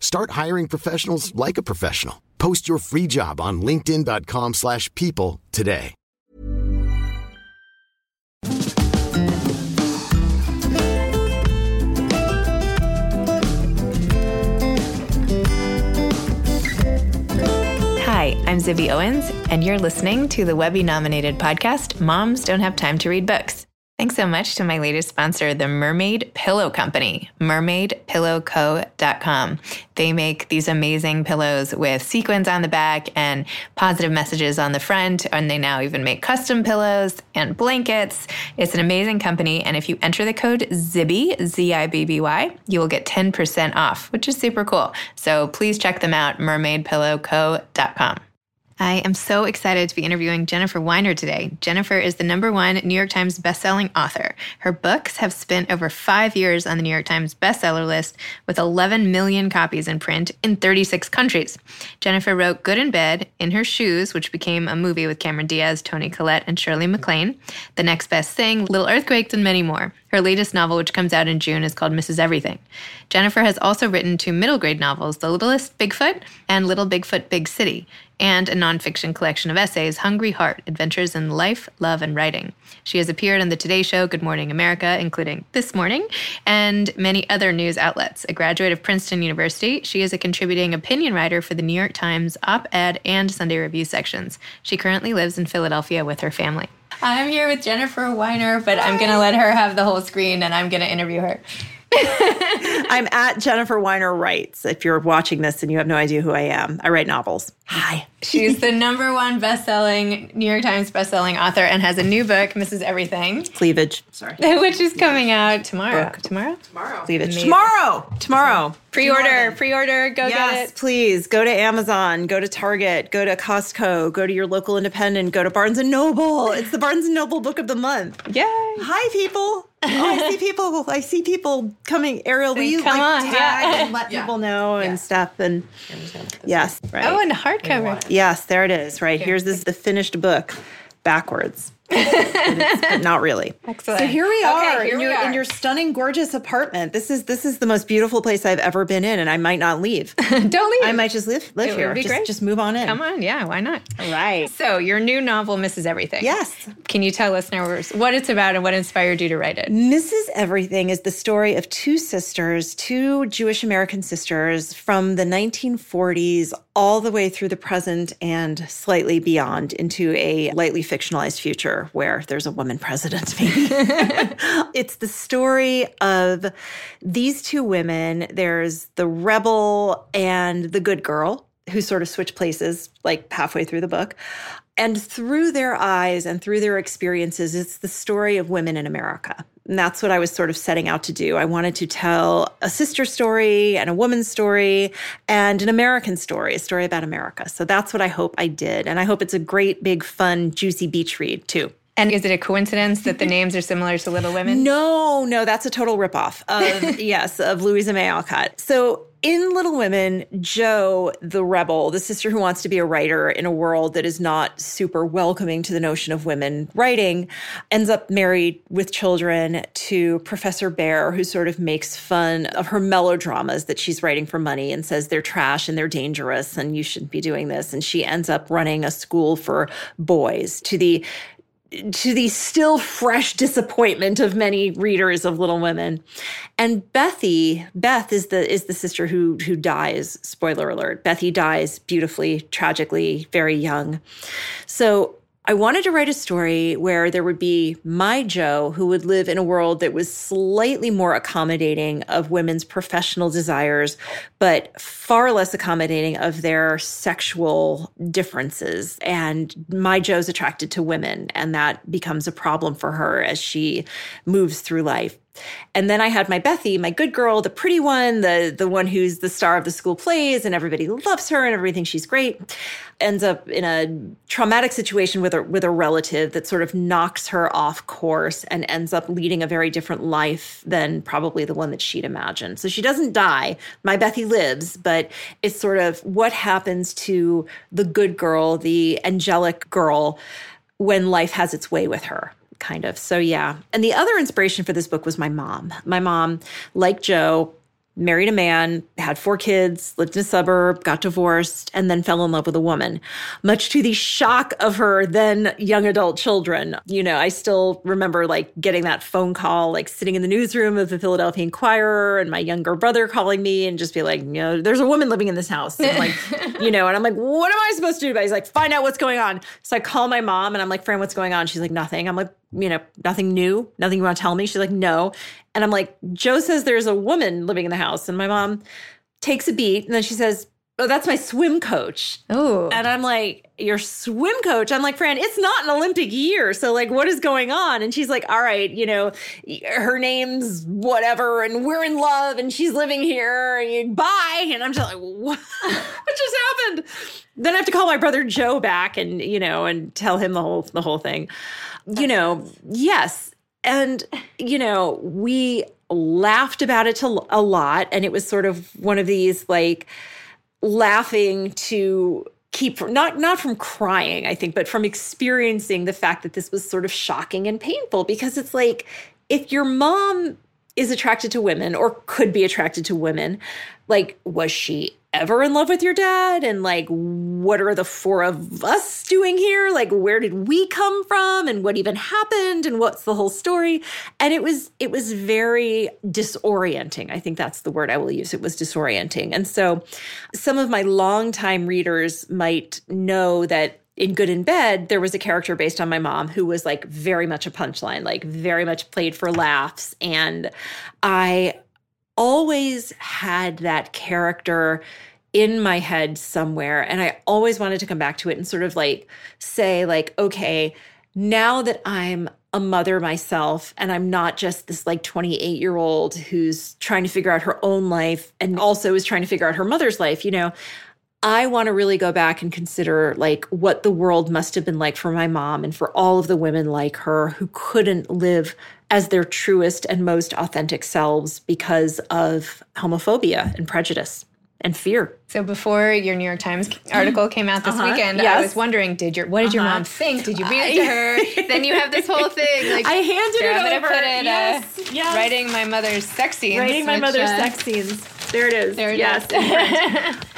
Start hiring professionals like a professional. Post your free job on linkedin.com/people slash people today. Hi, I'm Zibby Owens, and you're listening to the Webby nominated podcast, Moms Don't Have Time to Read Books. Thanks so much to my latest sponsor, the Mermaid Pillow Company, mermaidpillowco.com. They make these amazing pillows with sequins on the back and positive messages on the front, and they now even make custom pillows and blankets. It's an amazing company, and if you enter the code ZIBBY, Z I B B Y, you will get 10% off, which is super cool. So please check them out, mermaidpillowco.com. I am so excited to be interviewing Jennifer Weiner today. Jennifer is the number one New York Times bestselling author. Her books have spent over five years on the New York Times bestseller list with 11 million copies in print in 36 countries. Jennifer wrote Good in Bed, In Her Shoes, which became a movie with Cameron Diaz, Toni Collette, and Shirley MacLaine, The Next Best Thing, Little Earthquakes, and many more. Her latest novel, which comes out in June, is called Mrs. Everything. Jennifer has also written two middle grade novels, The Littlest Bigfoot and Little Bigfoot Big City, and a nonfiction collection of essays, Hungry Heart Adventures in Life, Love, and Writing. She has appeared on The Today Show, Good Morning America, including This Morning, and many other news outlets. A graduate of Princeton University, she is a contributing opinion writer for the New York Times op ed and Sunday Review sections. She currently lives in Philadelphia with her family. I'm here with Jennifer Weiner, but I'm going to let her have the whole screen and I'm going to interview her. I'm at Jennifer Weiner Writes. If you're watching this and you have no idea who I am, I write novels. Hi. She's the number one best-selling New York Times best-selling author and has a new book, Mrs. Everything, Cleavage. Sorry. which is coming out tomorrow. Book. Tomorrow? Cleavage. Amazing. Tomorrow. Tomorrow. Pre-order, pre-order, go yes, get it. please go to Amazon, go to Target, go to Costco, go to your local independent, go to Barnes and Noble. It's the Barnes and Noble book of the month. Yay. Hi, people. Oh, I see people. I see people coming. Ariel, will you Come like on, tag yeah. and let people know and stuff? And yes, right. Oh, and hardcover. Yes, there it is. Right here's this the finished book, backwards. But not really. Excellent. So here we Okay, are, here in, we your, are. in your stunning, gorgeous apartment. This is this is the most beautiful place I've ever been in, and I might not leave. Don't leave. I might just live live It would here. be just, great. just move on in. Come on, yeah, why not? Right. So, your new novel, Mrs. Everything. Yes. Can you tell listeners what it's about and what inspired you to write it? Mrs. Everything is the story of two sisters, two Jewish American sisters from the 1940s all the way through the present and slightly beyond into a lightly fictionalized future where there's a woman president, maybe. it's the story of these two women. There's the rebel and the good girl who sort of switch places like halfway through the book. And through their eyes and through their experiences, it's the story of women in America. And that's what I was sort of setting out to do. I wanted to tell a sister story and a woman's story and an American story, a story about America. So that's what I hope I did. And I hope it's a great, big, fun, juicy beach read too. And is it a coincidence that the mm-hmm. names are similar to Little Women? No, no, that's a total ripoff of yes, of Louisa May Alcott. So in Little Women, Jo, the rebel, the sister who wants to be a writer in a world that is not super welcoming to the notion of women writing, ends up married with children to Professor Bhaer, who sort of makes fun of her melodramas that she's writing for money and says they're trash and they're dangerous and you shouldn't be doing this. And she ends up running a school for boys to the to the still fresh disappointment of many readers of Little Women. And Bethy, Beth is the is the sister who who dies. Spoiler alert. Bethy dies beautifully, tragically, very young. So I wanted to write a story where there would be my Jo who would live in a world that was slightly more accommodating of women's professional desires, but far less accommodating of their sexual differences. And my Jo's attracted to women, and that becomes a problem for her as she moves through life. And then I had my Bethie, my good girl, the pretty one, the the one who's the star of the school plays and everybody loves her and everything she's great. Ends up in a traumatic situation with a with a relative that sort of knocks her off course and ends up leading a very different life than probably the one that she'd imagined. So she doesn't die. My Bethie lives, but it's sort of what happens to the good girl, the angelic girl when life has its way with her kind of. So, yeah. And the other inspiration for this book was my mom. My mom, like Jo, married a man, had four kids, lived in a suburb, got divorced, and then fell in love with a woman, much to the shock of her then young adult children. You know, I still remember like getting that phone call, like sitting in the newsroom of the Philadelphia Inquirer and my younger brother calling me and just be like, you know, there's a woman living in this house. And like, you know, and I'm like, what am I supposed to do? But he's like, find out what's going on. So I call my mom and I'm like, Fran, what's going on? She's like, nothing. I'm like, you know, nothing new, nothing you want to tell me? She's like, no. And I'm like, Joe says there's a woman living in the house. And my mom takes a beat and then she says, Oh, that's my swim coach. Oh. And I'm like, Your swim coach? I'm like, Fran, it's not an Olympic year. So, like, what is going on? And she's like, All right, you know, her name's whatever, and we're in love, and she's living here. And bye. And I'm just like, What, what just happened? Then I have to call my brother Joe back and, you know, and tell him the whole the whole thing you know, yes. And, you know, we laughed about it to a lot. And it was sort of one of these like laughing to keep from, not not from crying, I think, but from experiencing the fact that this was sort of shocking and painful because it's like if your mom is attracted to women or could be attracted to women, like was she ever in love with your dad? And like, what are the four of us doing here? Like, where did we come from? And what even happened? And what's the whole story? And it was, it was very disorienting. I think that's the word I will use. It was disorienting. And so some of my longtime readers might know that in Good in Bed, there was a character based on my mom who was like very much a punchline, like very much played for laughs. And I always had that character in my head somewhere and I always wanted to come back to it and sort of like say like okay now that I'm a mother myself and I'm not just this like 28 year old who's trying to figure out her own life and also is trying to figure out her mother's life you know I want to really go back and consider like what the world must have been like for my mom and for all of the women like her who couldn't live as their truest and most authentic selves because of homophobia and prejudice and fear. So before your New York Times article came out this uh-huh, weekend, yes. I was wondering, did your what did uh-huh. your mom think? Did you read it to her? then you have this whole thing. Like I handed it I'm over. Put it, yes, uh, yes. Writing my mother's sex scenes. Writing my which, mother's uh, sex scenes. There it is. There it yes. Is.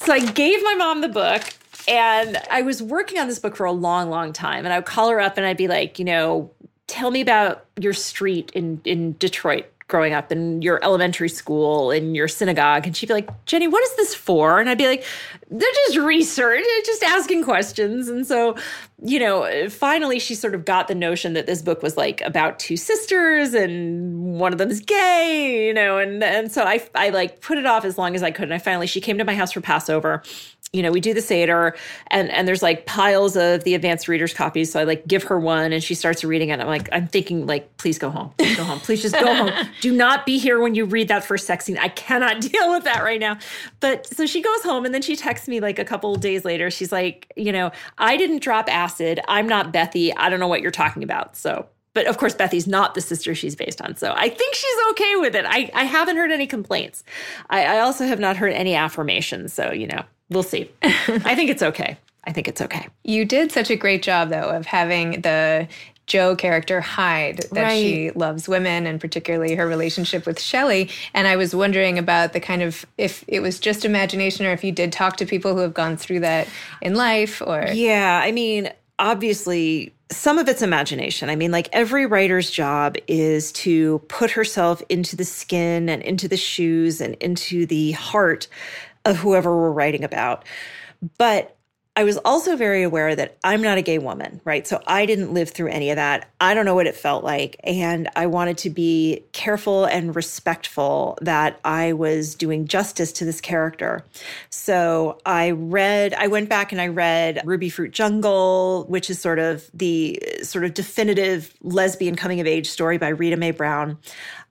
so I gave my mom the book and I was working on this book for a long, long time. And I would call her up and I'd be like, you know, tell me about your street in in Detroit growing up in your elementary school in your synagogue and she'd be like jenny what is this for? And i'd be like they're just research just asking questions. And so you know finally she sort of got the notion that this book was like about two sisters and one of them is gay you know and and so i i like put it off as long as i could and i finally she came to my house for passover you know, we do the Seder and, and there's like piles of the advanced readers copies. So I like give her one and she starts reading it. I'm like, I'm thinking like, please go home, please go home, please just go home. Do not be here when you read that first sex scene. I cannot deal with that right now. But so she goes home and then she texts me like a couple days later. She's like, you know, I didn't drop acid. I'm not Bethie. I don't know what you're talking about. So but of course, Bethie's not the sister she's based on. So I think she's okay with it. I, I haven't heard any complaints. I, I also have not heard any affirmations. So, you know, we'll see. I think it's okay. I think it's okay. You did such a great job, though, of having the Jo character hide that Right. she loves women and particularly her relationship with Shelley. And I was wondering about the kind of if it was just imagination or if you did talk to people who have gone through that in life or Yeah, I mean, obviously, some of it's imagination. I mean, like every writer's job is to put herself into the skin and into the shoes and into the heart of whoever we're writing about. But I was also very aware that I'm not a gay woman, right? So I didn't live through any of that. I don't know what it felt like. And I wanted to be careful and respectful that I was doing justice to this character. So I read, I went back and I read Rubyfruit Jungle, which is sort of the sort of definitive lesbian coming of age story by Rita Mae Brown,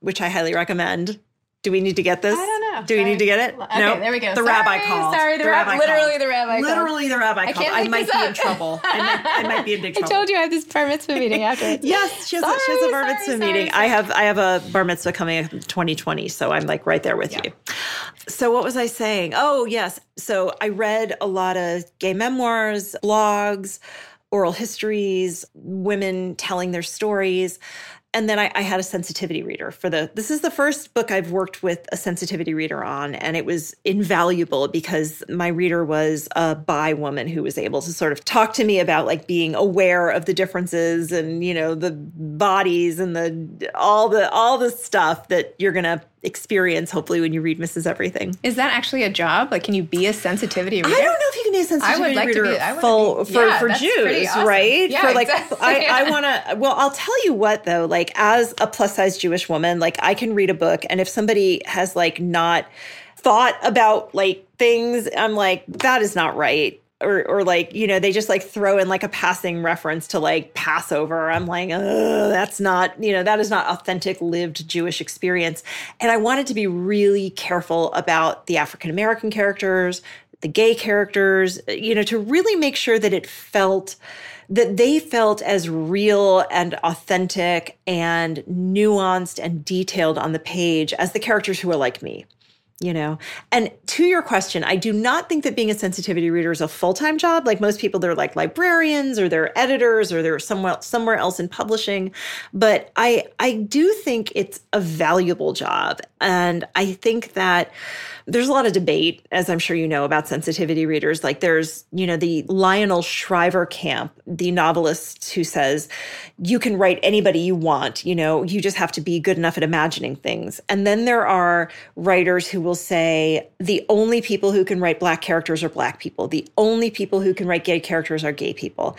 which I highly recommend. Do we need to get this? I don't know. Do we need to get it? Okay, no. there we go. The rabbi called. sorry, the rab- literally called. the rabbi. Literally the rabbi I called. I might be in trouble. I might, I might be in big trouble. I told you I have this bar mitzvah meeting afterwards. Yes, she has, a, she has a bar mitzvah sorry, meeting. sorry, I have I have a bar mitzvah coming up in 2020, so I'm like right there with you. So what was I saying? Oh yes. So I read a lot of gay memoirs, blogs, oral histories, women telling their stories. And then I, I had a sensitivity reader for the. This is the first book I've worked with a sensitivity reader on, and it was invaluable because my reader was a bi woman who was able to sort of talk to me about like being aware of the differences and you know the bodies and the all the all the stuff that you're gonna experience hopefully when you read Mrs. Everything. Is that actually a job? Like, can you be a sensitivity reader? I don't know if you can be a sensitivity I would like to be- I full be- for, yeah, for pretty Jews, awesome. right? Yeah, for like, exactly. I, I want to. Well, I'll tell you what though. Like, as a plus size Jewish woman, like I can read a book, and if somebody has like not thought about like things, I'm like, that is not right. Or, or like you know they just like throw in like a passing reference to like Passover. I'm like, Ugh, that's not you know that is not authentic lived Jewish experience. And I wanted to be really careful about the African American characters, the gay characters, you know, to really make sure that it felt that they felt as real and authentic and nuanced and detailed on the page as the characters who are like me you know? And to your question i do not think that being a sensitivity reader is a full-time job. Like most people they're like librarians or they're editors or they're somewhere somewhere else in publishing. But i i do think it's a valuable job. And i think that there's a lot of debate as i'm sure you know about sensitivity readers. Like there's you know the lionel shriver camp the novelist who says you can write anybody you want you know? You just have to be good enough at imagining things. And then there are writers who will say the only people who can write black characters are black people. The only people who can write gay characters are gay people.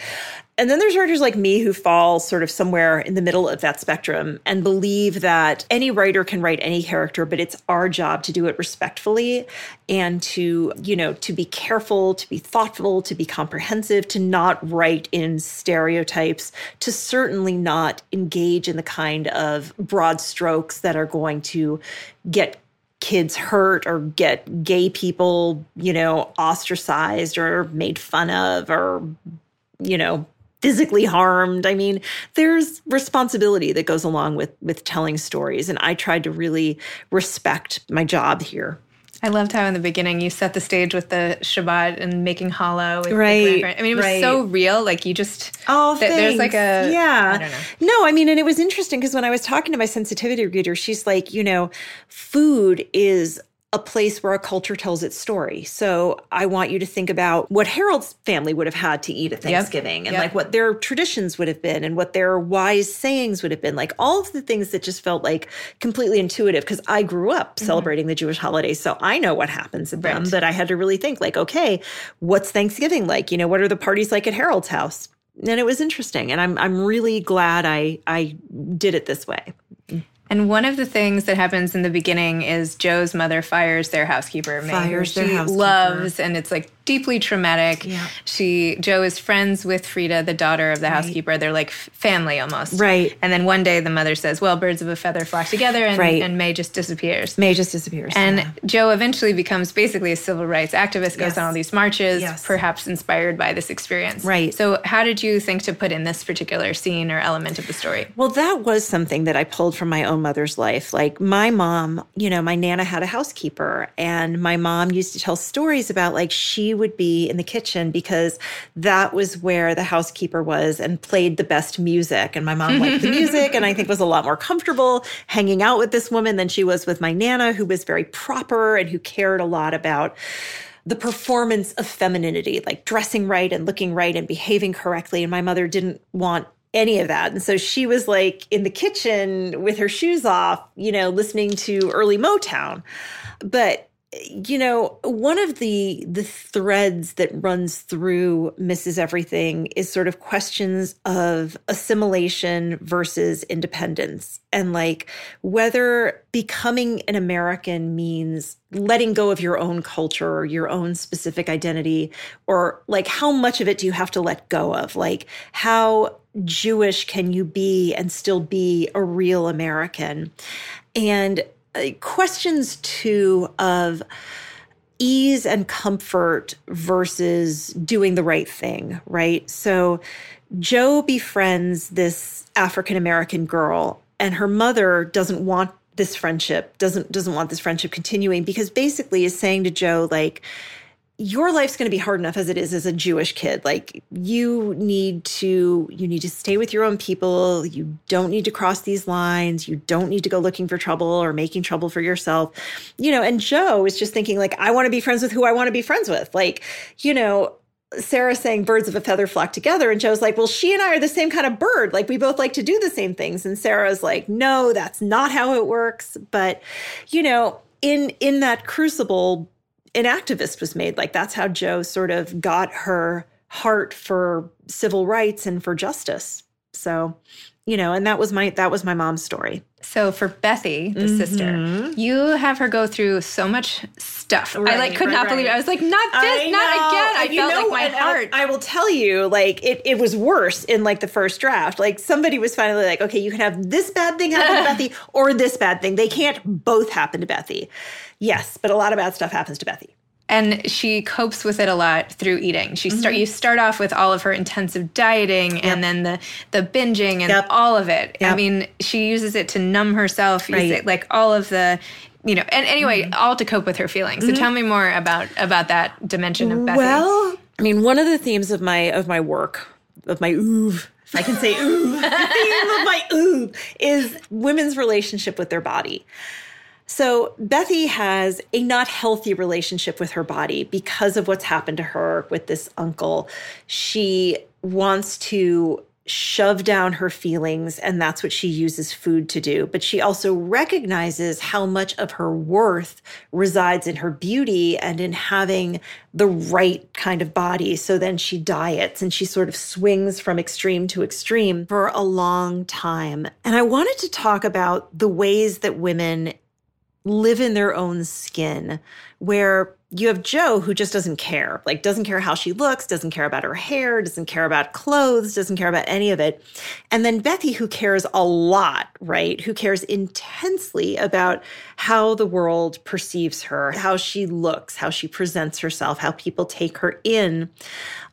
And then there's writers like me who fall sort of somewhere in the middle of that spectrum and believe that any writer can write any character, but it's our job to do it respectfully and to, you know, to be careful, to be thoughtful, to be comprehensive, to not write in stereotypes, to certainly not engage in the kind of broad strokes that are going to get kids hurt or get gay people, you know, ostracized or made fun of or, you know, physically harmed. I mean, there's responsibility that goes along with with telling stories and I tried to really respect my job here. I loved how in the beginning you set the stage with the Shabbat and making challah. Right. I mean, it was right. so real. Like you just Oh, th- there's like a yeah. I don't know. No, I mean, and it was interesting because when I was talking to my sensitivity reader, she's like, you know, food is a place where a culture tells its story. So I want you to think about what Harold's family would have had to eat at Thanksgiving and Yep. like what their traditions would have been and what their wise sayings would have been. Like all of the things that just felt like completely intuitive because I grew up celebrating the Jewish holidays. So I know what happens at them, Mm-hmm. But I had to really think like, okay, what's Thanksgiving like? You know, what are the parties like at Harold's house? And it was interesting. And I'm I'm really glad I I did it this way. And one of the things that happens in the beginning is Jo's mother fires their housekeeper. May, who Fires their she housekeeper. Loves and it's like deeply traumatic. Yeah. She Jo is friends with Frida, the daughter of the housekeeper. They're like family almost. Right. And then one day the mother says, "Well, birds of a feather flock together," and, Right. and May just disappears. May just disappears. And yeah. Jo eventually becomes basically a civil rights activist, goes Yes. on all these marches, Yes. perhaps inspired by this experience. Right. So, how did you think to put in this particular scene or element of the story? Well, that was something that I pulled from my own mother's life. Like my mom, you know, my nana had a housekeeper, and my mom used to tell stories about like she would be in the kitchen because that was where the housekeeper was and played the best music. And my mom liked the music and I think was a lot more comfortable hanging out with this woman than she was with my nana, who was very proper and who cared a lot about the performance of femininity, like dressing right and looking right and behaving correctly. And my mother didn't want any of that. And so she was like in the kitchen with her shoes off, you know, listening to early Motown. But you know, one of the the threads that runs through Mrs. Everything is sort of questions of assimilation versus independence and like whether becoming an American means letting go of your own culture or your own specific identity or like how much of it do you have to let go of? Like how Jewish can you be and still be a real American? And Uh, questions too of ease and comfort versus doing the right thing, right? So Jo befriends this African American girl and her mother doesn't want this friendship, doesn't doesn't want this friendship continuing because basically is saying to Jo like your life's going to be hard enough as it is as a Jewish kid. Like you need to you need to stay with your own people. You don't need to cross these lines. You don't need to go looking for trouble or making trouble for yourself. You know, and Jo is just thinking like I want to be friends with who I want to be friends with. Like, you know, Sarah saying birds of a feather flock together. And Jo's like, well, she and I are the same kind of bird. Like, we both like to do the same things. And Sarah's like, no, that's not how it works. But, you know, in in that crucible, an activist was made. Like, that's how Jo sort of got her heart for civil rights and for justice. So, you know, and that was my that was my mom's story. So for Bethie, the mm-hmm. sister, you have her go through so much stuff. I like could right, not believe it. I was like, not this, I not know. again. I And you felt know like my heart. I, I will tell you, like it, it was worse in like the first draft. Like somebody was finally like, okay, you can have this bad thing happen to Bethie or this bad thing. They can't both happen to Bethie. Yes, but a lot of bad stuff happens to Bethie. And she copes with it a lot through eating. She Mm-hmm. start you start off with all of her intensive dieting and then the the binging and Yep. all of it. I mean, she uses it to numb herself, Right. it like all of the you know, and anyway, Mm-hmm. all to cope with her feelings. So tell me more about about that dimension of Bethie. Well, I mean, one of the themes of my of my work of my oeuvre, if I can say oeuvre, the theme of my oeuvre is women's relationship with their body. So Bethie has a not healthy relationship with her body because of what's happened to her with this uncle. She wants to shove down her feelings, and that's what she uses food to do. But she also recognizes how much of her worth resides in her beauty and in having the right kind of body. So then she diets and she sort of swings from extreme to extreme for a long time. And I wanted to talk about the ways that women live in their own skin where you have Jo who just doesn't care, like doesn't care how she looks, doesn't care about her hair, doesn't care about clothes, doesn't care about any of it. And then Bethie who cares a lot, right? Who cares intensely about how the world perceives her, how she looks, how she presents herself, how people take her in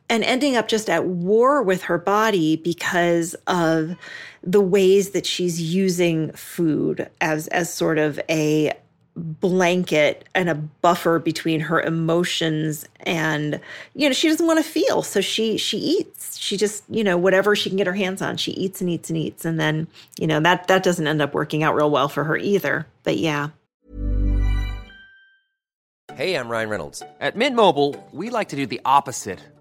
and ending up just at war with her body because of the ways that she's using food as as sort of a blanket and a buffer between her emotions and you know she doesn't want to feel. So she she eats. She just you know whatever she can get her hands on she eats and eats and eats. And then you know that that doesn't end up working out real well for her either. But yeah. Hey, I'm Ryan Reynolds. At Mint Mobile, we like to do the opposite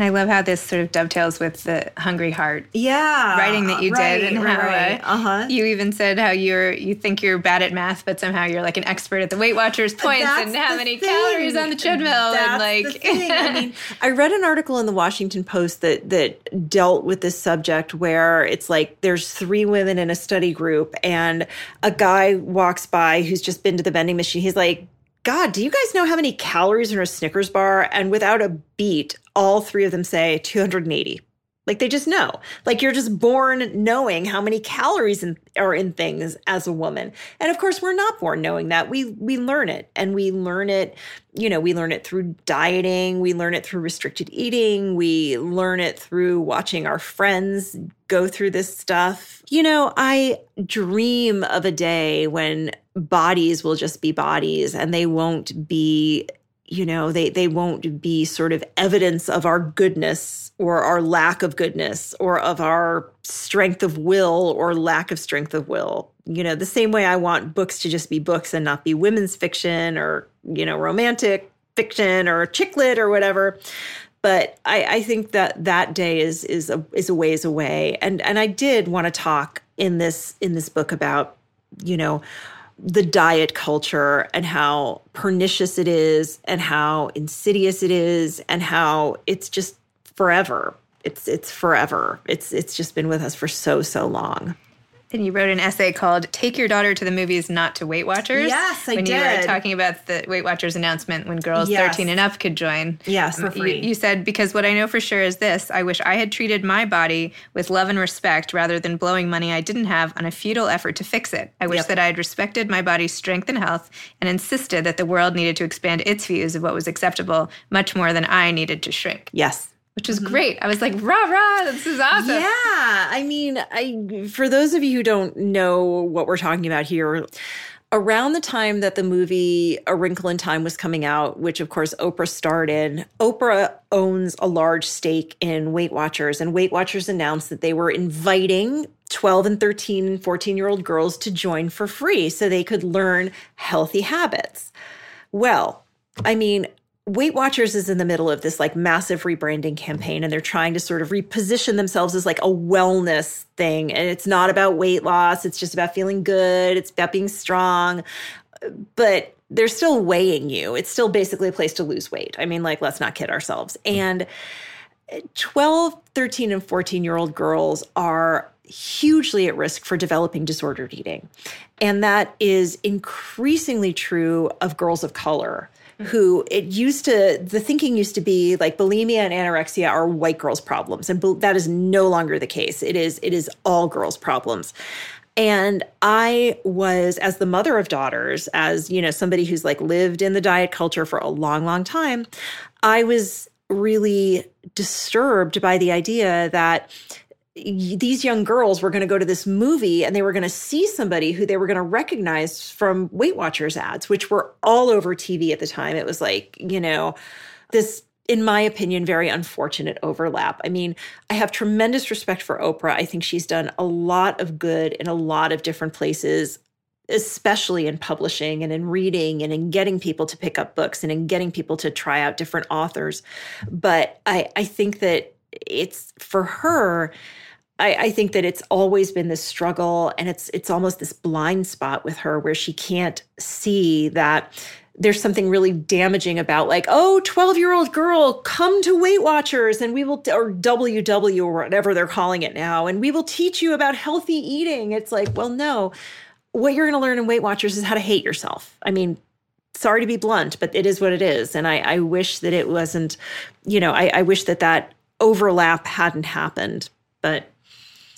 And I love how this sort of dovetails with the Hungry Heart Yeah. writing that you right, did, and right, how right. uh, uh-huh. you even said how you're you think you're bad at math, but somehow you're like an expert at the Weight Watchers points That's and how many thing. calories on the treadmill, That's and like. I mean, I read an article in the Washington Post that that dealt with this subject where it's like there's three women in a study group and a guy walks by who's just been to the vending machine. He's like, God, do you guys know how many calories are in a Snickers bar? And without a beat, all three of them say 280. Like they just know. Like you're just born knowing how many calories in, are in things as a woman. And of course, we're not born knowing that. We we learn it, and we learn it. You know, we learn it through dieting. We learn it through restricted eating. We learn it through watching our friends go through this stuff. You know, I dream of a day when bodies will just be bodies, and they won't be you know they they won't be sort of evidence of our goodness or our lack of goodness or of our strength of will or lack of strength of will. You know the same way i want books to just be books and not be women's fiction or you know romantic fiction or chick lit or whatever. But I, I think that that day is is a is a ways away. And and i did want to talk in this in this book about you know the diet culture and how pernicious it is and how insidious it is and how it's just forever. It's it's forever. It's it's just been with us for so so long And you wrote an essay called "Take Your Daughter to the Movies, Not to Weight Watchers." Yes, I when you were talking about the Weight Watchers announcement when girls Yes. 13 and up could join. Yes, for You- free. You, said because what I know for sure is this: I wish I had treated my body with love and respect rather than blowing money I didn't have on a futile effort to fix it. I wish Yep. that I had respected my body's strength and health and insisted that the world needed to expand its views of what was acceptable much more than I needed to shrink. yes Which was mm-hmm. great. I was like, rah rah, this is awesome. Yeah, I mean, I for those of you who don't know what we're talking about here, around the time that the movie A Wrinkle in Time was coming out, which of course Oprah starred in, Oprah owns a large stake in Weight Watchers, and Weight Watchers announced that they were inviting 12 and 13 and 14 year old girls to join for free so they could learn healthy habits. Well, I mean, Weight Watchers is in the middle of this like massive rebranding campaign and they're trying to sort of reposition themselves as like a wellness thing. And it's not about weight loss, it's just about feeling good, it's about being strong. But they're still weighing you. It's still basically a place to lose weight. I mean, like, let's not kid ourselves. And 12, 13, and 14 year old girls are hugely at risk for developing disordered eating. And that is increasingly true of girls of color who it used to the thinking used to be like bulimia and anorexia are white girls problems and that is no longer the case. It is it is all girls problems. And i was as the mother of daughters as you know somebody who's like lived in the diet culture for a long long time i was really disturbed by the idea that these young girls were going to go to this movie and they were going to see somebody who they were going to recognize from Weight Watchers ads, which were all over TV at the time. It was like, you know, this, in my opinion, very unfortunate overlap. I mean, I have tremendous respect for Oprah. I think she's done a lot of good in a lot of different places. Especially in publishing and in reading and in getting people to pick up books and in getting people to try out different authors. But I, I think that it's for her, I, I think that it's always been this struggle and it's it's almost this blind spot with her where she can't see that there's something really damaging about like, oh, 12 year old girl, come to Weight Watchers and we will, or WW or whatever they're calling it now, and we will teach you about healthy eating. It's like, well, no, what you're going to learn in Weight Watchers is how to hate yourself. I mean, sorry to be blunt, but it is what it is. And I, I wish that it wasn't, you know, I, I wish that that overlap hadn't happened. But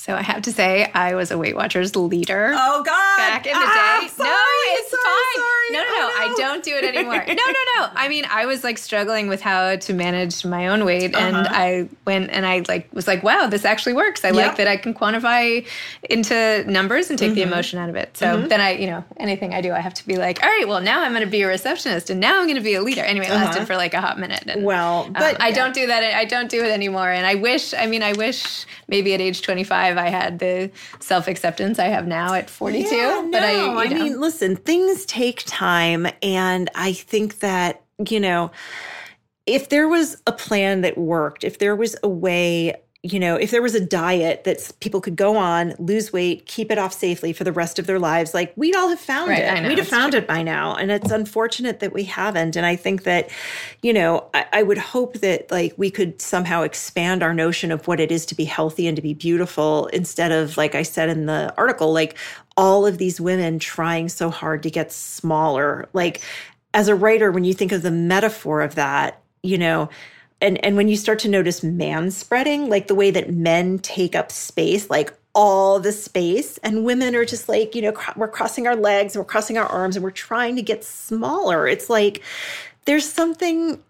so I have to say, I was a Weight Watchers leader. Oh God! Back in the ah, day. Sorry, no, it's sorry, fine. Sorry. No, no, no, oh, I don't do it anymore. no, no, no. I mean, I was like struggling with how to manage my own weight, and Uh-huh. I went and I like was like, wow, this actually works. I Yeah. like that I can quantify into numbers and take Mm-hmm. the emotion out of it. So then I, you know, anything I do, I have to be like, all right, well, now I'm going to be a receptionist, and now I'm going to be a leader. Anyway, it lasted for like a hot minute. And, Uh-huh. Well, um, but- I don't do that. I don't do it anymore. And I wish. I mean, I wish maybe at age 25 I had the self acceptance I have now at 42. Yeah, but I, no, you know. mean, listen, things take time, and I think that you know, if there was a plan that worked, if there was a way. You know, if there was a diet that people could go on, lose weight, keep it off safely for the rest of their lives, like we'd all have found Right, it. know, we'd have found it by now. And it's unfortunate that we haven't. And I think that, you know, I, I would hope that like we could somehow expand our notion of what it is to be healthy and to be beautiful instead of, like I said in the article, like all of these women trying so hard to get smaller. Like as a writer, when you think of the metaphor of that, you know, and and when you start to notice man spreading, like the way that men take up space, like all the space, and women are just like, you know, cr- we're crossing our legs and we're crossing our arms and we're trying to get smaller. It's like there's something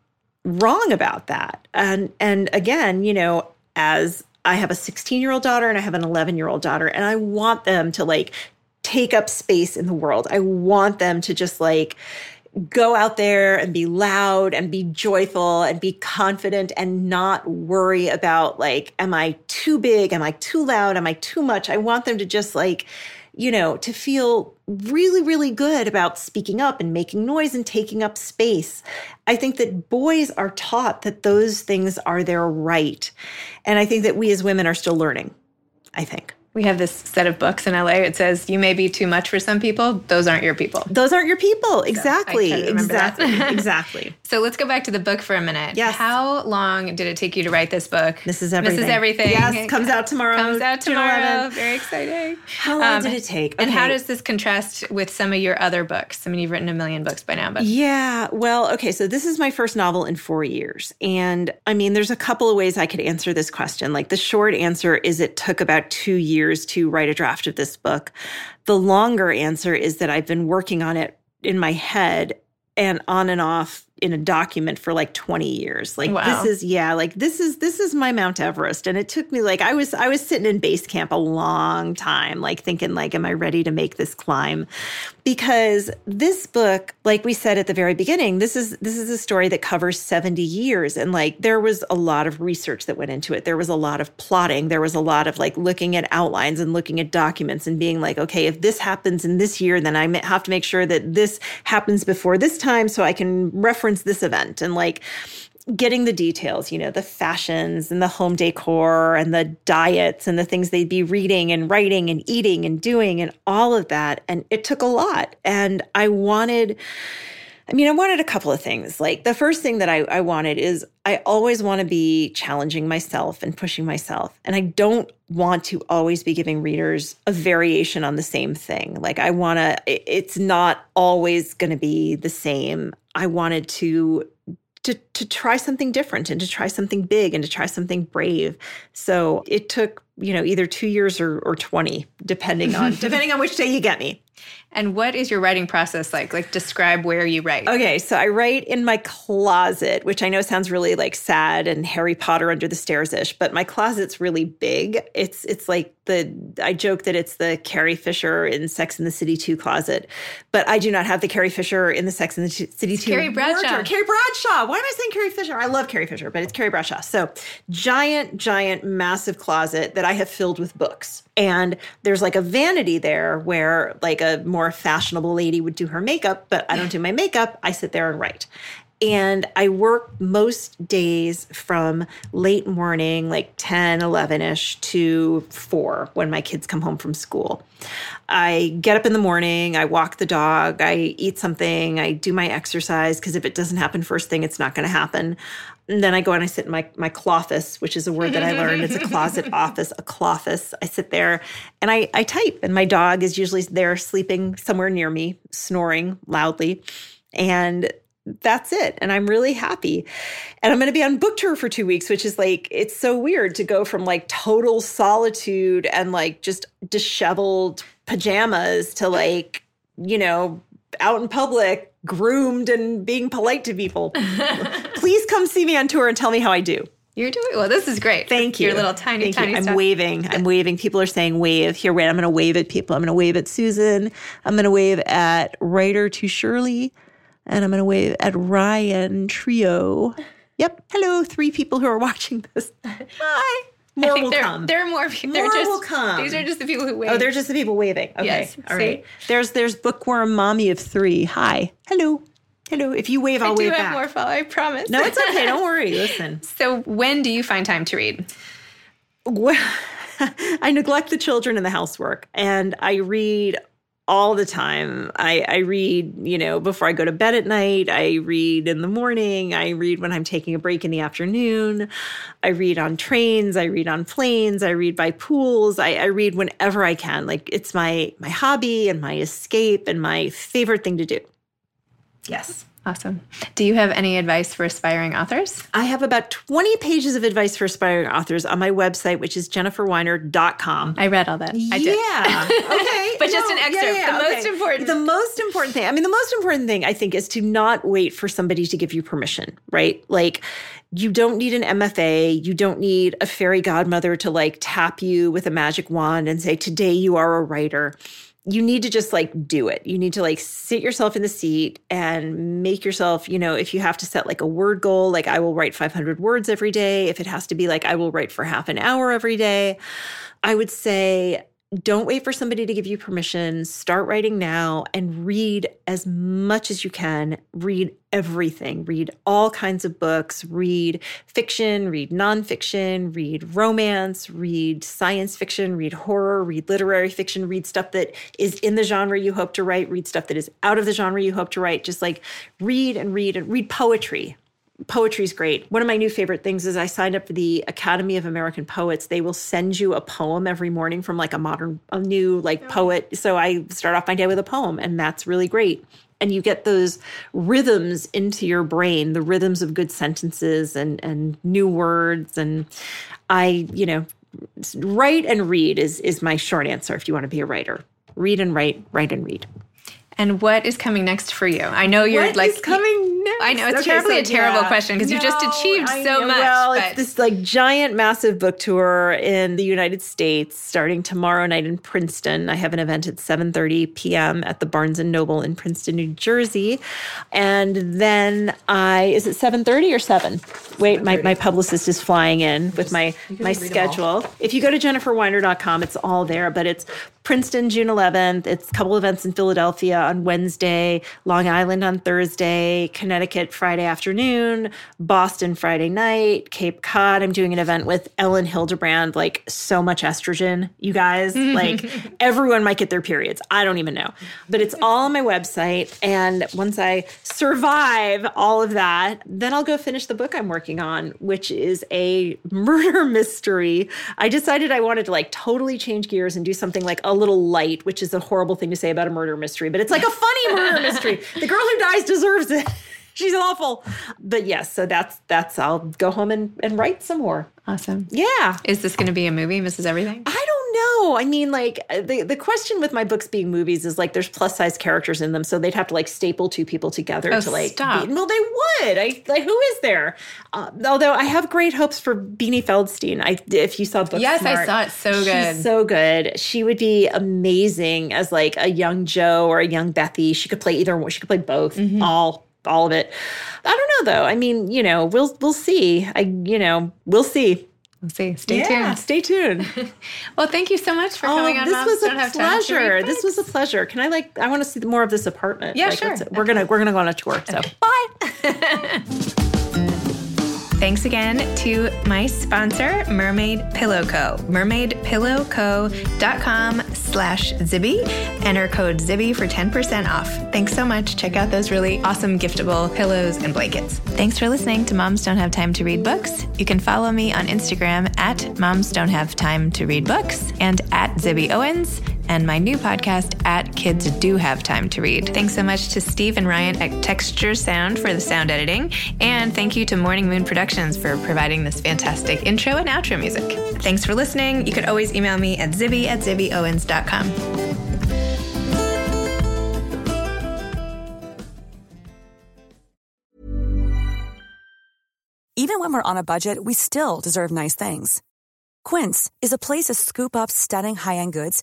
wrong about that. And and again, you know, as I have a 16-year-old daughter and I have an 11-year-old daughter and I want them to like take up space in the world. I want them to just like go out there and be loud and be joyful and be confident and not worry about like am i too big? Am i too loud? Am i too much? I want them to just like you know to feel really really good about speaking up and making noise and taking up space. I think that boys are taught that those things are their right. And i think that we as women are still learning i think we have this set of books in LA. It says, You may be too much for some people. Those aren't your people. those aren't your people exactly try to remember that. exactly exactly So let's go back to the book for a minute. Yes. How long did it take you to write this book? This is everything. This is everything. Yes, comes out tomorrow. Comes out tomorrow. Very exciting. How long um, did it take? And how does this contrast with some of your other books? I mean, you've written a million books by now, but Yeah, well, okay, so this is my first novel in four years. And I mean, there's a couple of ways I could answer this question. Like, the short answer is it took about two years to write a draft of this book. The longer answer is that I've been working on it in my head and on and off in a document for like 20 years. Like Wow. this is yeah, like this is this is my Mount Everest and it took me like I was I was sitting in base camp a long time like thinking like am I ready to make this climb? Because this book, like we said at the very beginning, this is this is a story that covers 70 years and like there was a lot of research that went into it. There was a lot of plotting, there was a lot of like looking at outlines and looking at documents and being like, okay, if this happens in this year, then I have to make sure that this happens before this time so I can reference this event and like getting the details, you know, the fashions and the home decor and the diets and the things they'd be reading and writing and eating and doing and all of that. And it took a lot. And I wanted, I mean, I wanted a couple of things. Like the first thing that I, I wanted is I always want to be challenging myself and pushing myself. And I don't want to always be giving readers a variation on the same thing. Like I want to, it's not always going to be the same. I wanted to to to try something different and to try something big and to try something brave. So it took, you know, either 2 years or or 20 depending on depending on which day you get me. and what is your writing process like? Like describe where you write. Okay, so I write in my closet, which I know sounds really like sad and Harry Potter under the stairs ish, but my closet's really big. It's it's like the I joke that it's the Carrie Fisher in Sex in the City 2 closet, but I do not have the Carrie Fisher in the Sex in the City 2 Carrie Bradshaw. Carrie Bradshaw. Why am I saying Carrie Fisher? I love Carrie Fisher, but it's Carrie Bradshaw. So giant, giant, massive closet that I have filled with books. And there's like a vanity there where like a more fashionable lady would do her makeup, but I don't do my makeup. I sit there and write. And I work most days from late morning, like 10, 11 ish, to four when my kids come home from school. I get up in the morning, I walk the dog, I eat something, I do my exercise, because if it doesn't happen first thing, it's not going to happen. And then I go and I sit in my my cloffice, which is a word that I learned. It's a closet office, a cloffice. I sit there and I, I type, and my dog is usually there sleeping somewhere near me, snoring loudly. And that's it. And I'm really happy. And I'm going to be on book tour for two weeks, which is like, it's so weird to go from like total solitude and like just disheveled pajamas to like, you know, out in public, groomed and being polite to people. Please come see me on tour and tell me how I do. You're doing well. This is great. Thank you. Your little tiny, Thank tiny you. I'm stuff. waving. I'm waving. People are saying wave. Here, wait. I'm going to wave at people. I'm going to wave at Susan. I'm going to wave at writer to Shirley. And I'm going to wave at Ryan Trio. Yep. Hello, three people who are watching this. Hi. I More think will there, come. there are more people. They're More just, will come. These are just the people who wait. Oh, they're just the people waving. Okay. Yes, All see? right. There's there's bookworm mommy of three. Hi. Hello. Hello. If you wave, I'll wave. back. I do have more follow. I promise. no, it's okay. Don't worry. Listen. So when do you find time to read? Well, I neglect the children and the housework, and I read all the time. I, I read, you know, before I go to bed at night. I read in the morning. I read when I'm taking a break in the afternoon. I read on trains. I read on planes. I read by pools. I, I read whenever I can. Like it's my my hobby and my escape and my favorite thing to do. Yes. Awesome. Do you have any advice for aspiring authors? I have about 20 pages of advice for aspiring authors on my website, which is jenniferweiner.com. I read all that. I did. Yeah. Okay. But just an excerpt. The most important- The most important thing. I mean, the most important thing I think is to not wait for somebody to give you permission, right? Like you don't need an MFA. You don't need a fairy godmother to like tap you with a magic wand and say, today you are a writer. You need to just like do it. You need to like sit yourself in the seat and make yourself, you know, if you have to set like a word goal, like I will write 500 words every day. If it has to be like I will write for half an hour every day, I would say don't wait for somebody to give you permission. Start writing now and read as much as you can. Read everything. Read all kinds of books. Read fiction, read nonfiction, read romance, read science fiction, read horror, read literary fiction, read stuff that is in the genre you hope to write, read stuff that is out of the genre you hope to write. Just like read and read and read poetry poetry's great. One of my new favorite things is I signed up for the Academy of American Poets. They will send you a poem every morning from like a modern, a new like poet. So I start off my day with a poem, and that's really great. And you get those rhythms into your brain, the rhythms of good sentences and and new words. And I, you know, write and read is is my short answer if you want to be a writer. Read and write, write and read. And what is coming next for you? I know you're What like is coming next? I know it's Okay, terribly so a terrible yeah. question because you've just achieved I so know. much. Well, but it's this like giant, massive book tour in the United States starting tomorrow night in Princeton. I have an event at 7:30 p.m. at the Barnes and Noble in Princeton, New Jersey, and then I is it 7:30 or 7? Wait, my, my publicist is flying in with my my schedule. If you go to jenniferweiner.com, it's all there, but it's Princeton, June 11th. It's a couple events in Philadelphia on Wednesday, Long Island on Thursday, Connecticut Friday afternoon, Boston Friday night, Cape Cod. I'm doing an event with Elin Hilderbrand, like so much estrogen, you guys. Like everyone might get their periods. I don't even know. But it's all on my website. And once I survive all of that, then I'll go finish the book I'm working on, which is a murder mystery. I decided I wanted to like totally change gears and do something like a little light, which is a horrible thing to say about a murder mystery, but it's like a funny murder mystery. The girl who dies deserves it. She's awful. But yes, so that's that's I'll go home and, and write some more. awesome. Yeah. Is this going to be a movie, Mrs. Everything? I don't I mean, like the the question with my books being movies is like there's plus size characters in them, so they'd have to like staple two people together Oh, to like. stop. Be, well, they would. I like who is there? Uh, although I have great hopes for Beanie Feldstein. I if you saw Book Yes, I saw it. So she's good. so good. She would be amazing as like a young Jo or a young Bethie. She could play either one. She could play both. Mm-hmm. All all of it. I don't know though. I mean, you know, we'll we'll see. I you know we'll see. We'll see. Stay yeah, tuned. Stay tuned. well, thank you so much for oh, coming on. this Moms was Don't a Have Time to pleasure. This was a pleasure. Can I like? I want to see more of this apartment. Yeah, Like, sure. We're gonna we're gonna go on a tour. So bye. Thanks again to my sponsor, Mermaid Pillow Co. Mermaidpillowco.com slash Zibby. Enter code Zibby for 10% off. Thanks so much. Check out those really awesome giftable pillows and blankets. Thanks for listening to Moms Don't Have Time to Read Books. You can follow me on Instagram at Moms Don't Have Time to Read Books and at Zibby Owens and my new podcast at Kids Do Have Time to Read. Thanks so much to Steve and Ryan at Texture Sound for the sound editing. And thank you to Morning Moon Productions for providing this fantastic intro and outro music. Thanks for listening. You could always email me at zibby at zibbyowens.com. Even when we're on a budget, we still deserve nice things. Quince is a place to scoop up stunning high-end goods